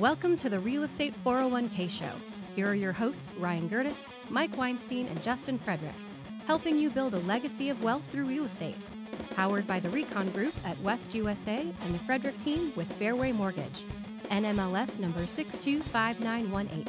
Welcome to the Real Estate 401k Show. Here are your hosts, Ryan Gerdes, Mike Weinstein, and Justin Frederick, helping you build a legacy of wealth through real estate. Powered by the Recon Group at West USA and the Frederick team with Fairway Mortgage. NMLS number 625918.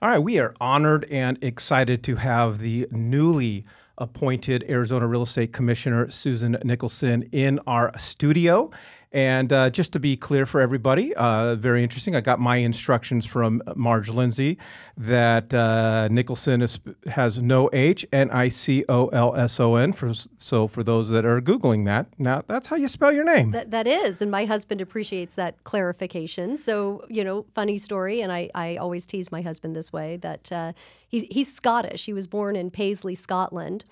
All right, we are honored and excited to have the newly appointed Arizona Real Estate Commissioner Susan Nicolson in our studio. And uh, just to be clear for everybody, uh, very interesting. I got my instructions from Marge Lindsay that uh, Nicolson is, has no H, N I C O L S O N. For so for those that are googling that, now that's how you spell your name. That, that is, and my husband appreciates that clarification. So you know, funny story, and I, I always tease my husband this way that uh, he's he's Scottish. He was born in Paisley, Scotland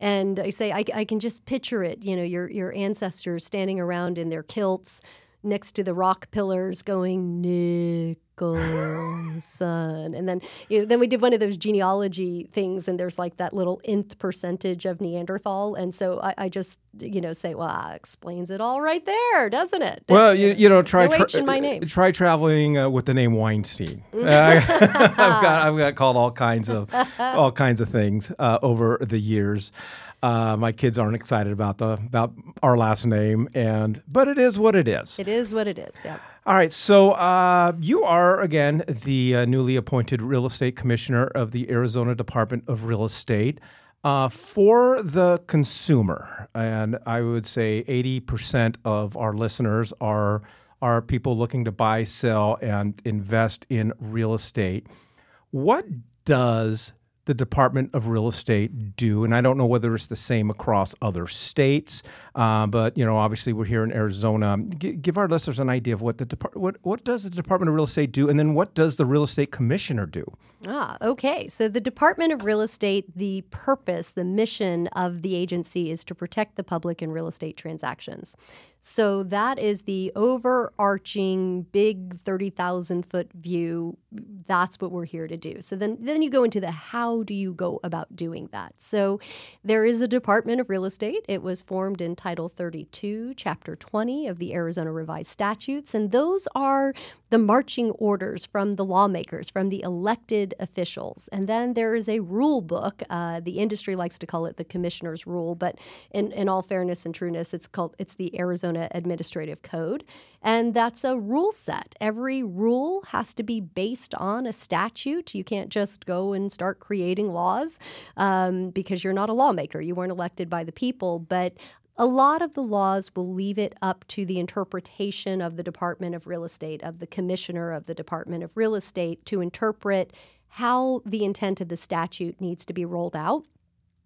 and I say, I, I can just picture it, you know, your, your ancestors standing around in their kilts next to the rock pillars going, Nicolson. and then, you know, then we did one of those genealogy things, and there's like that little nth percentage of Neanderthal. And so I, I just, you know, say, well, that explains it all right there, doesn't it? Well, you, you know, try, no in my name. try traveling uh, with the name Weinstein. uh, I've got, I've got called all kinds of, all kinds of things uh, over the years. Uh, my kids aren't excited about the about our last name, and but it is what it is. It is what it is. Yeah. All right. So uh, you are again the uh, newly appointed real estate commissioner of the Arizona Department of Real Estate. Uh, for the consumer, and I would say 80% of our listeners are are people looking to buy, sell, and invest in real estate. What does the Department of Real Estate do, and I don't know whether it's the same across other states, uh, but you know, obviously we're here in Arizona. G- give our listeners an idea of what the Depart- what what does the Department of Real Estate do, and then what does the Real Estate Commissioner do? Ah, okay. So the Department of Real Estate, the purpose, the mission of the agency is to protect the public in real estate transactions. So that is the overarching big 30,000 foot view. That's what we're here to do. So then, then you go into the how do you go about doing that? So there is a Department of Real Estate. It was formed in Title 32, Chapter 20 of the Arizona Revised Statutes. And those are the marching orders from the lawmakers, from the elected officials. And then there is a rule book. Uh, the industry likes to call it the commissioner's rule, but in, in all fairness and trueness, it's called it's the Arizona Administrative Code. And that's a rule set. Every rule has to be based on a statute. You can't just go and start creating laws um, because you're not a lawmaker. You weren't elected by the people. But a lot of the laws will leave it up to the interpretation of the Department of Real Estate, of the commissioner of the Department of Real Estate, to interpret how the intent of the statute needs to be rolled out.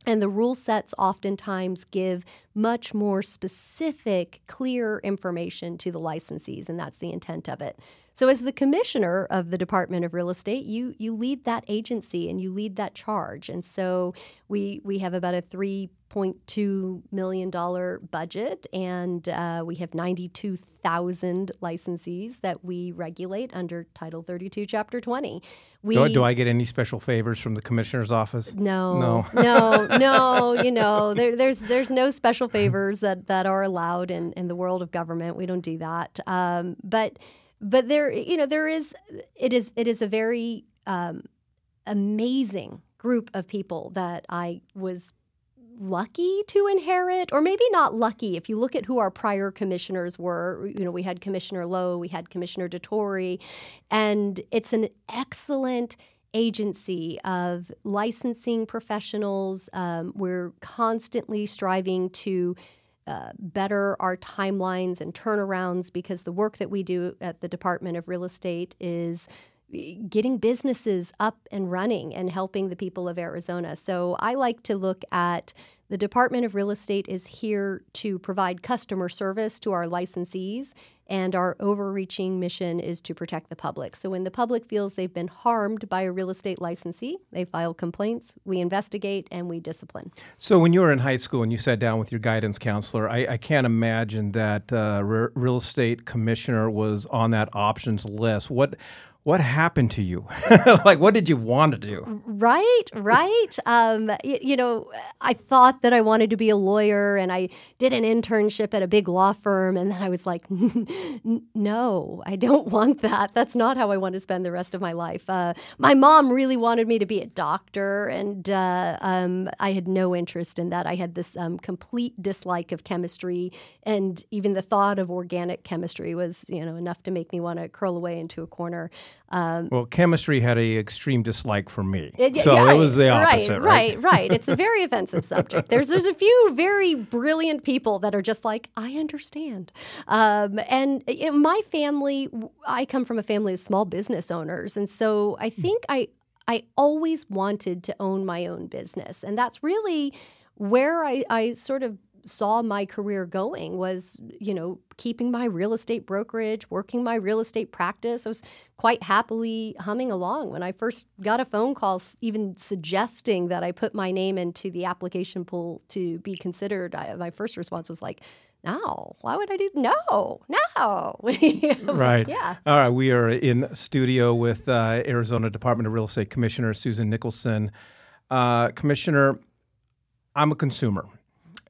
And the rule sets oftentimes give much more specific, clear information to the licensees, and that's the intent of it. So, as the commissioner of the Department of Real Estate, you you lead that agency and you lead that charge. And so we we have about a three point two million dollar budget, and uh, we have ninety two thousand licensees that we regulate under Title thirty two, Chapter twenty. We, do, do, I get any special favors from the commissioner's office? No, no, no, no. You know, there, there's there's no special favors that that are allowed in in the world of government. We don't do that. Um, but but there you know there is it is it is a very um, amazing group of people that I was lucky to inherit or maybe not lucky. If you look at who our prior commissioners were you know we had commissioner lowe we had commissioner Dettorre and it's an excellent agency of licensing professionals. Um, we're constantly striving to uh, better our timelines and turnarounds because the work that we do at the Department of Real Estate is getting businesses up and running and helping the people of Arizona. So I like to look at the Department of Real Estate is here to provide customer service to our licensees, and our overreaching mission is to protect the public. So when the public feels they've been harmed by a real estate licensee, they file complaints, we investigate, and we discipline. So when you were in high school and you sat down with your guidance counselor, I, I can't imagine that uh, re- real estate commissioner was on that options list. What what happened to you? like, what did you want to do? Right, right. Um, you, you, know, I thought that I wanted to be a lawyer, and I did an internship at a big law firm, and then I was like, no, I don't want that. That's not how I want to spend the rest of my life. Uh, my mom really wanted me to be a doctor, and uh, um, I had no interest in that. I had this um, complete dislike of chemistry, and even the thought of organic chemistry was, you know, enough to make me want to curl away into a corner. Um, well, chemistry had a extreme dislike for me, it, so yeah, it was the opposite, right? Right, right. It's a very offensive subject. There's there's a few very brilliant people that are just like, I understand. Um, and you know, my family, I come from a family of small business owners, and so I hmm. think I I always wanted to own my own business, and that's really where I, I sort of saw my career going was, you know, keeping my real estate brokerage, working my real estate practice. I was quite happily humming along when I first got a phone call, even suggesting that I put my name into the application pool to be considered. I, my first response was like, no, why would I do no, no? right. Yeah. All right. We are in studio with uh, Arizona Department of Real Estate Commissioner Susan Nicolson. Uh, Commissioner, I'm a consumer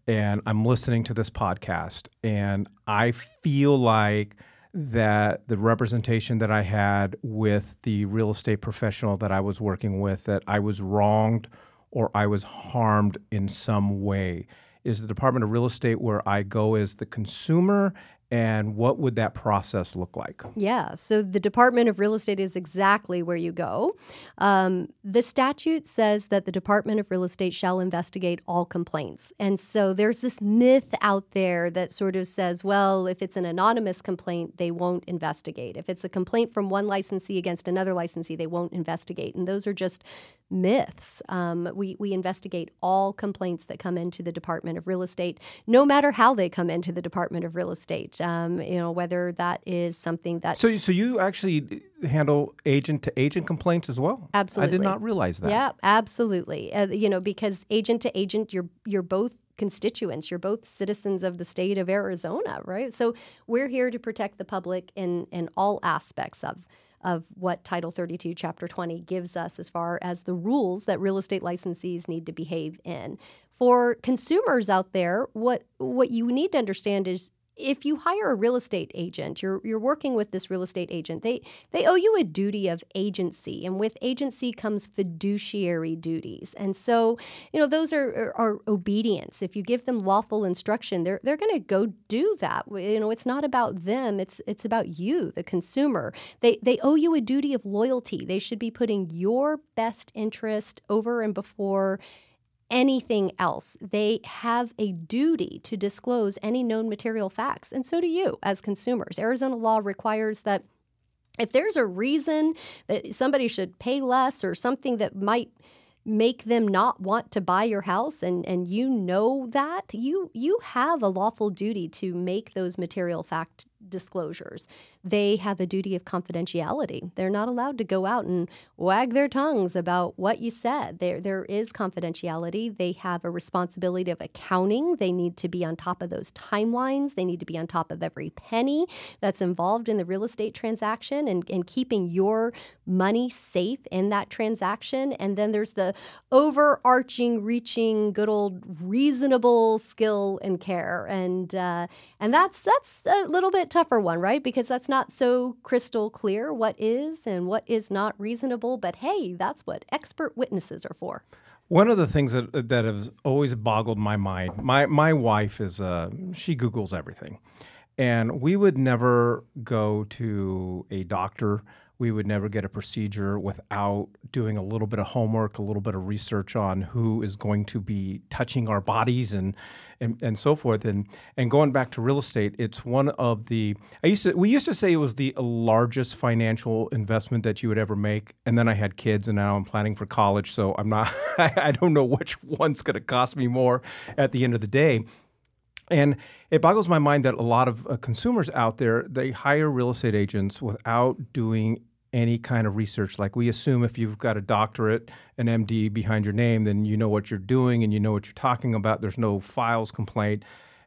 and I'm listening to this podcast, and I feel like that the representation that I had with the real estate professional that I was working with, that I was wronged or I was harmed in some way. Is the Department of Real Estate where I go as the consumer and what would that process look like? Yeah, so the Department of Real Estate is exactly where you go. Um, the statute says that the Department of Real Estate shall investigate all complaints. And so there's this myth out there that sort of says, well, if it's an anonymous complaint, they won't investigate. If it's a complaint from one licensee against another licensee, they won't investigate. And those are just myths. Um, we, we investigate all complaints that come into the Department of Real Estate, no matter how they come into the Department of Real Estate. Um, you know, whether that is something that. So, so you actually handle agent to agent complaints as well? Absolutely. I did not realize that. Yeah, absolutely. Uh, you know, because agent to agent, you're you're both constituents. You're both citizens of the state of Arizona, right? So we're here to protect the public in in all aspects of of what Title 32, Chapter 20 gives us as far as the rules that real estate licensees need to behave in. For consumers out there, what what you need to understand is if you hire a real estate agent, you're you're working with this real estate agent. They they owe you a duty of agency, and with agency comes fiduciary duties. And so, you know, those are are, are obedience. If you give them lawful instruction, they're they're going to go do that. You know, it's not about them. It's it's about you, the consumer. They they owe you a duty of loyalty. They should be putting your best interest over and before anything else. They have a duty to disclose any known material facts, and so do you as consumers. Arizona law requires that if there's a reason that somebody should pay less or something that might make them not want to buy your house and and you know that you you have a lawful duty to make those material fact disclosures. They have a duty of confidentiality. They're not allowed to go out and wag their tongues about what you said. There, there is confidentiality. They have a responsibility of accounting. They need to be on top of those timelines. They need to be on top of every penny that's involved in the real estate transaction and, and keeping your money safe in that transaction. And then there's the overarching, reaching, good old reasonable skill and care. And uh, and that's that's a little bit tougher one, right? Because that's not so crystal clear what is and what is not reasonable. But hey, that's what expert witnesses are for. One of the things that that has always boggled my mind. My my wife is uh, she Google's everything, and we would never go to a doctor we would never get a procedure without doing a little bit of homework, a little bit of research on who is going to be touching our bodies and and, and so forth. And and going back to real estate, it's one of the I used to we used to say it was the largest financial investment that you would ever make. And then I had kids, and now I'm planning for college, so I'm not I, don't know which one's going to cost me more at the end of the day. And it boggles my mind that a lot of uh, consumers out there they hire real estate agents without doing any kind of research. Like we assume if you've got a doctorate, an MD behind your name, then you know what you're doing and you know what you're talking about. There's no files complaint.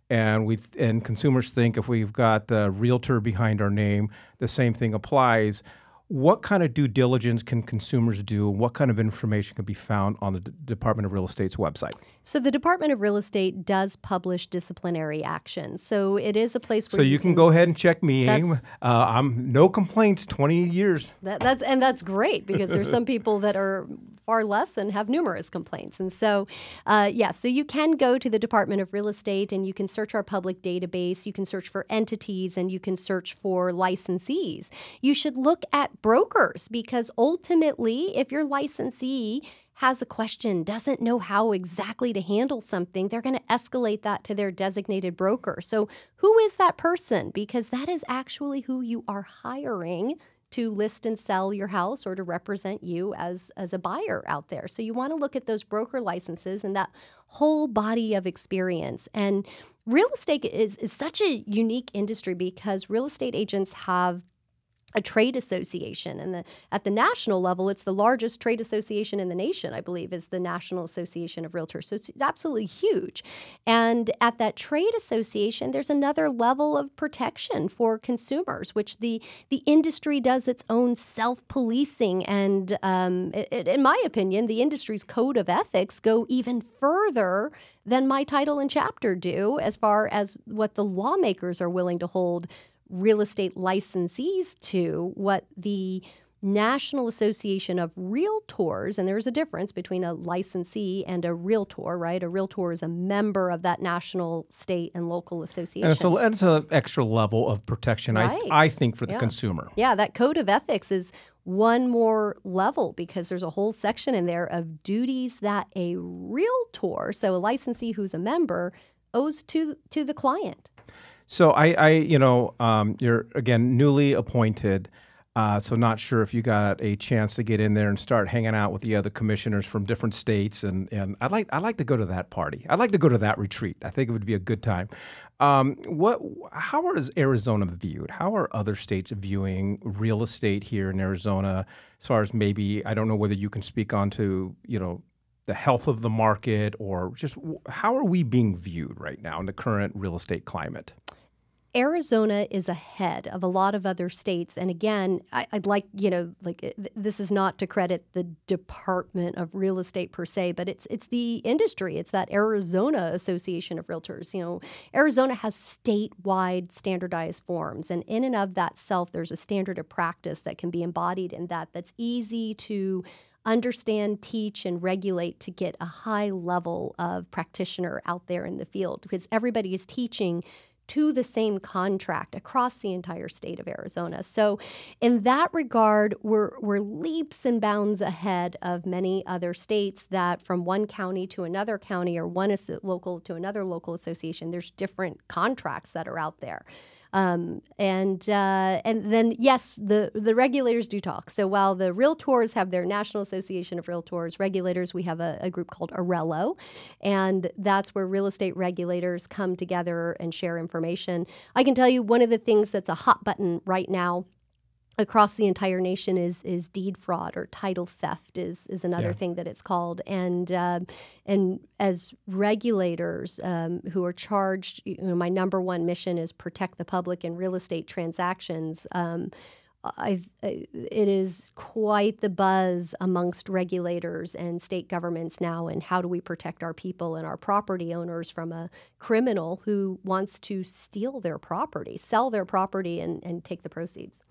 And we and consumers think if we've got the realtor behind our name, the same thing applies. What kind of due diligence can consumers do? What kind of information can be found on the D- Department of Real Estate's website? So the Department of Real Estate does publish disciplinary actions. So it is a place where So you, can, go ahead and check me. Uh, I'm no complaints. Twenty years. That, that's and that's great because there's some people that are far less and have numerous complaints. And so, uh, yeah, so you can go to the Department of Real Estate and you can search our public database. You can search for entities and you can search for licensees. You should look at brokers because ultimately, if your licensee has a question, doesn't know how exactly to handle something, they're going to escalate that to their designated broker. So, who is that person? Because that is actually who you are hiring to list and sell your house or to represent you as as a buyer out there. So you want to look at those broker licenses and that whole body of experience. And real estate is is such a unique industry because real estate agents have a trade association and the, at the national level it's the largest trade association in the nation i believe is the national association of realtors. So it's absolutely huge. And at that trade association there's another level of protection for consumers which the the industry does its own self-policing. And um, it, it- in my opinion the industry's code of ethics go even further than my title and chapter do as far as what the lawmakers are willing to hold real estate licensees to what the National Association of Realtors, and there's a difference between a licensee and a realtor, right? A realtor is a member of that national, state, and local association. And a, it's an extra level of protection, I, th- I think, for the Yeah. consumer. Yeah, that code of ethics is one more level because there's a whole section in there of duties that a realtor, so a licensee who's a member, owes to to the client. So I, I you know, um, you're again newly appointed, uh, so not sure if you got a chance to get in there and start hanging out with the other commissioners from different states, and and I'd like I'd like to go to that party. I'd like to go to that retreat. I think it would be a good time. Um, what? How is Arizona viewed? How are other states viewing real estate here in Arizona? As far as maybe, I don't know whether you can speak on to you know the health of the market or just how are we being viewed right now in the current real estate climate? Arizona is ahead of a lot of other states. And again, I, I'd like, you know, like eh, th- this is not to credit the Department of Real Estate per se, but it's it's the industry. It's that Arizona Association of Realtors. You know, Arizona has statewide standardized forms. And in and of that self, there's a standard of practice that can be embodied in that that's easy to understand, teach, and regulate to get a high level of practitioner out there in the field because everybody is teaching to the same contract across the entire state of Arizona. So, in that regard, we're, we're leaps and bounds ahead of many other states that from one county to another county or one local to another local association, there's different contracts that are out there. Um, and uh, and then yes, the the regulators do talk. So while the realtors have their National Association of Realtors, regulators we have a, a group called Arello, and that's where real estate regulators come together and share information. I can tell you one of the things that's a hot button right now across the entire nation is is deed fraud or title theft is is another Yeah. thing that it's called and um, and as regulators um, who are charged you know my number one mission is protect the public in real estate transactions um, I, I, it is quite the buzz amongst regulators and state governments now. And how do we protect our people and our property owners from a criminal who wants to steal their property, sell their property, and, and take the proceeds?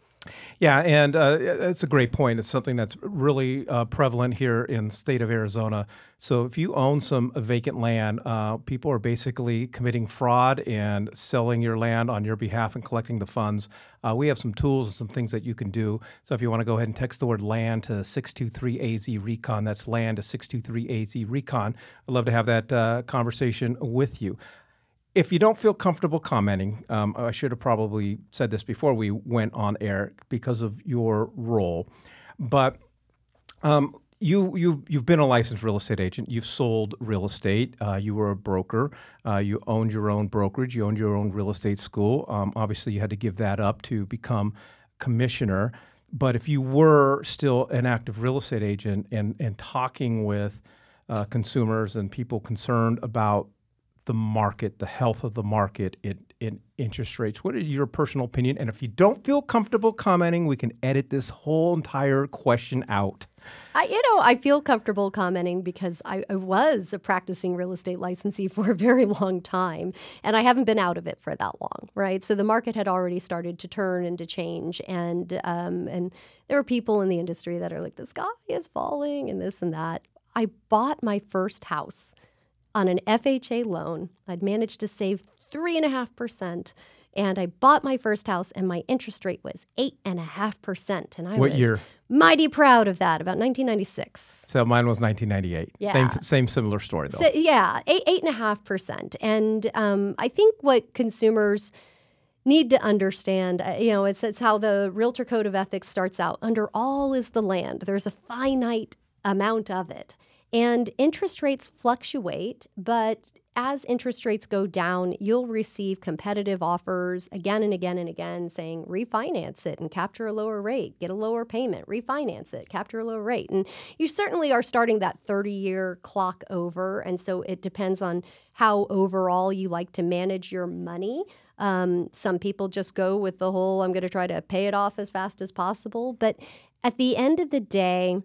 Yeah, and uh, it's a great point. It's something that's really uh, prevalent here in state of Arizona. So if you own some vacant land, uh, people are basically committing fraud and selling your land on your behalf and collecting the funds. Uh, we have some tools and some things that you can do. So if you want to go ahead and text the word land to 623AZ Recon, that's land to 623AZ Recon. I'd love to have that uh, conversation with you if you don't feel comfortable commenting, um, I should have probably said this before we went on air because of your role, but um, you you've you've been a licensed real estate agent. You've sold real estate. Uh, you were a broker. Uh, you owned your own brokerage. You owned your own real estate school. Um, obviously, you had to give that up to become commissioner. But if you were still an active real estate agent and and talking with uh, consumers and people concerned about the market, the health of the market in, in interest rates. What is your personal opinion? And if you don't feel comfortable commenting, we can edit this whole entire question out. I, you know, I feel comfortable commenting because I, I, was a practicing real estate licensee for a very long time, and I haven't been out of it for that long, right? So the market had already started to turn and to change, and um, and there are people in the industry that are like, the sky is falling, and this and that. I bought my first house on an FHA loan. I'd managed to save three and a half percent and I bought my first house, and my interest rate was eight and a half percent, and I what was year? mighty proud of that. About 1996. So mine was 1998. Yeah. Same, same similar story though. So, yeah, eight eight and a half percent, and um, I think what consumers need to understand uh, you know it's, it's how the realtor code of ethics starts out under all is the land there's a finite amount of it and interest rates fluctuate but as interest rates go down, you'll receive competitive offers again and again and again saying refinance it and capture a lower rate, get a lower payment, refinance it, capture a lower rate. And you certainly are starting that 30 year clock over. And so it depends on how overall you like to manage your money. Um, some people just go with the whole I'm going to try to pay it off as fast as possible. But at the end of the day,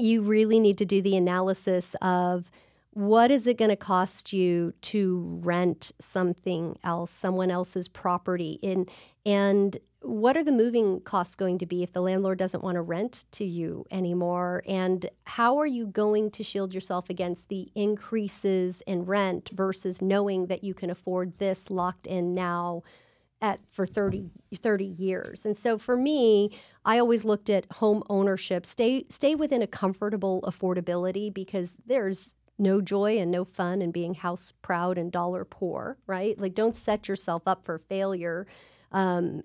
you really need to do the analysis of what is it going to cost you to rent something else, someone else's property? And, and what are the moving costs going to be if the landlord doesn't want to rent to you anymore? And how are you going to shield yourself against the increases in rent versus knowing that you can afford this locked in now? At for 30, 30 years. And so for me, I always looked at home ownership, stay stay within a comfortable affordability because there's no joy and no fun in being house proud and dollar poor, right? Like, don't set yourself up for failure. Um,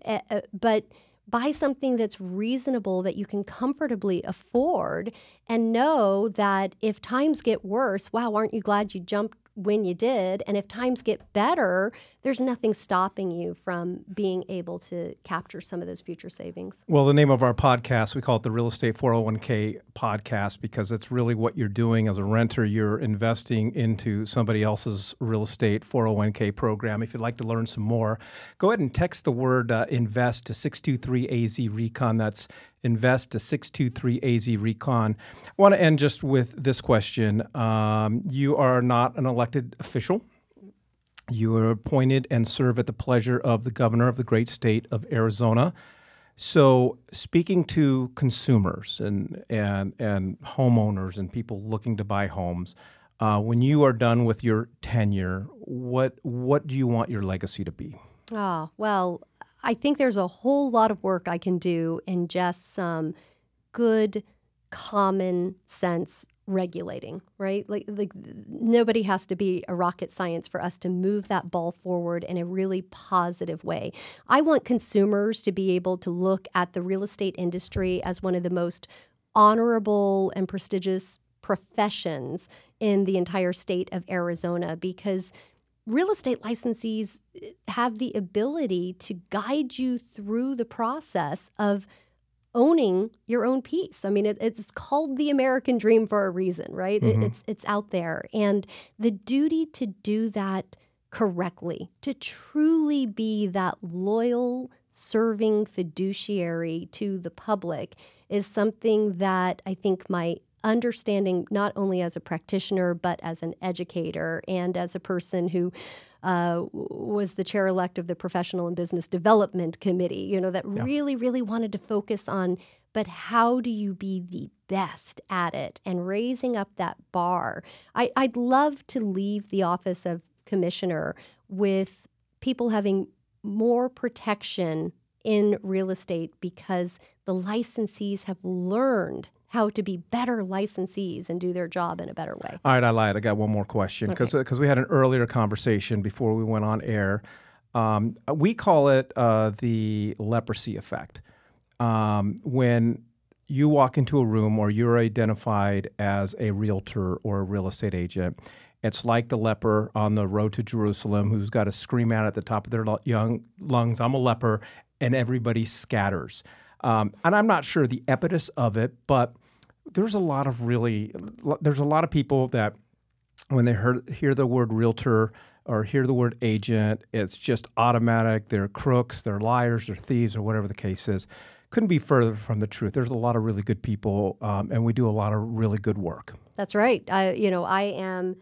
but buy something that's reasonable that you can comfortably afford and know that if times get worse, wow, aren't you glad you jumped when you did. And if times get better, there's nothing stopping you from being able to capture some of those future savings. Well, the name of our podcast, we call it the Real Estate 401k podcast because it's really what you're doing as a renter. You're investing into somebody else's real estate 401k program. If you'd like to learn some more, go ahead and text the word uh, invest to 623AZ Recon. That's invest to 623AZ Recon. I want to end just with this question. Um, you are not an elected official. You are appointed and serve at the pleasure of the governor of the great state of Arizona. So, speaking to consumers and, and, and homeowners and people looking to buy homes, uh, when you are done with your tenure, what, what do you want your legacy to be? Oh, well, I think there's a whole lot of work I can do in just some good common sense regulating, right? Like like nobody has to be a rocket science for us to move that ball forward in a really positive way. I want consumers to be able to look at the real estate industry as one of the most honorable and prestigious professions in the entire state of Arizona because real estate licensees eh, have the ability to guide you through the process of owning your own piece. I mean, it, it's called the American dream for a reason, right? Mm-hmm. It, it's it's out there, and the duty to do that correctly, to truly be that loyal, serving fiduciary to the public, is something that I think my understanding not only as a practitioner but as an educator and as a person who uh, was the chair elect of the professional and business development committee you know that yeah. really really wanted to focus on but how do you be the best at it and raising up that bar I, i'd love to leave the office of commissioner with people having more protection in real estate because the licensees have learned how to be better licensees and do their job in a better way. All right, I lied. I got one more question because okay. because uh, we had an earlier conversation before we went on air. Um, we call it uh, the leprosy effect. Um, when you walk into a room or you're identified as a realtor or a real estate agent, it's like the leper on the road to Jerusalem who's got to scream out at the top of their young lungs, I'm a leper, and everybody scatters. Um, and I'm not sure the impetus of it, but there's a lot of really there's a lot of people that when they hear, hear the word realtor or hear the word agent, it's just automatic. They're crooks, they're liars, they're thieves, or whatever the case is. Couldn't be further from the truth. There's a lot of really good people, um, and we do a lot of really good work. That's right. I, you know, I am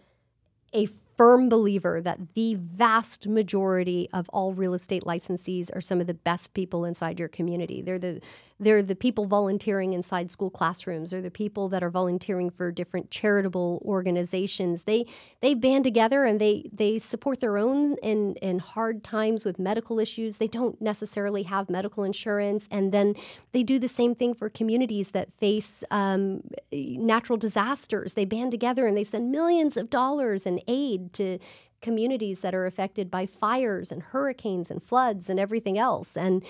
a firm believer that the vast majority of all real estate licensees are some of the best people inside your community. They're the they're the people volunteering inside school classrooms or the people that are volunteering for different charitable organizations. They they band together and they they support their own in in hard times with medical issues. They don't necessarily have medical insurance, and then they do the same thing for communities that face um, natural disasters. They band together and they send millions of dollars in aid to communities that are affected by fires and hurricanes and floods and everything else. And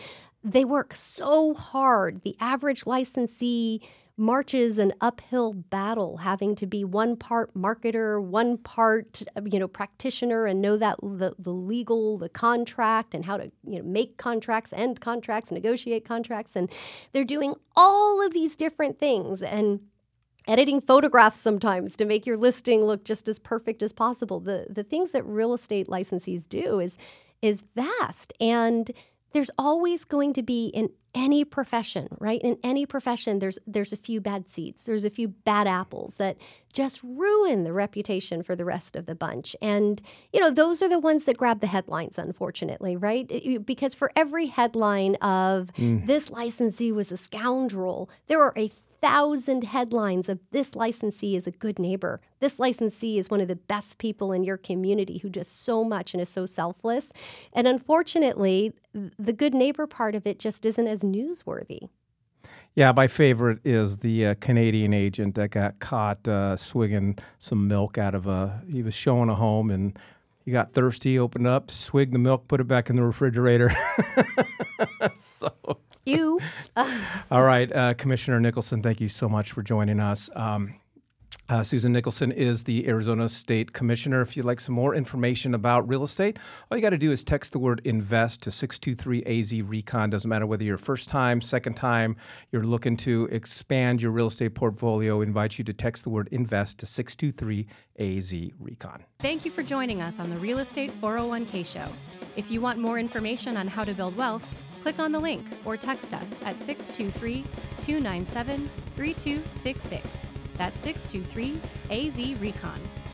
they work so hard. The average licensee marches an uphill battle having to be one part marketer one part uh, you know practitioner and know that the, the legal the contract and how to you know make contracts end contracts negotiate contracts. And they're doing all of these different things and editing photographs sometimes to make your listing look just as perfect as possible. The the things that real estate licensees do is is vast. And there's always going to be in any profession, right? In any profession, there's there's a few bad seeds, there's a few bad apples that just ruin the reputation for the rest of the bunch. And you know, those are the ones that grab the headlines, unfortunately, right? Because for every headline of mm. this licensee was a scoundrel, there are a thousand headlines of this licensee is a good neighbor. This licensee is one of the best people in your community who does so much and is so selfless. And unfortunately, the good neighbor part of it just isn't as newsworthy. Yeah, my favorite is the uh, Canadian agent that got caught uh, swigging some milk out of a. He was showing a home and he got thirsty, opened up, swigged the milk, put it back in the refrigerator. so you. All right, uh, Commissioner Nicolson, thank you so much for joining us. Um, uh, Susan Nicolson is the Arizona State Commissioner. If you'd like some more information about real estate, all you got to do is text the word invest to 623 AZ Recon. Doesn't matter whether you're first time, second time, you're looking to expand your real estate portfolio, invite you to text the word invest to 623 AZ Recon. Thank you for joining us on the Real Estate 401k Show. If you want more information on how to build wealth, Click on the link or text us at 623 297 3266. That's 623 AZ Recon.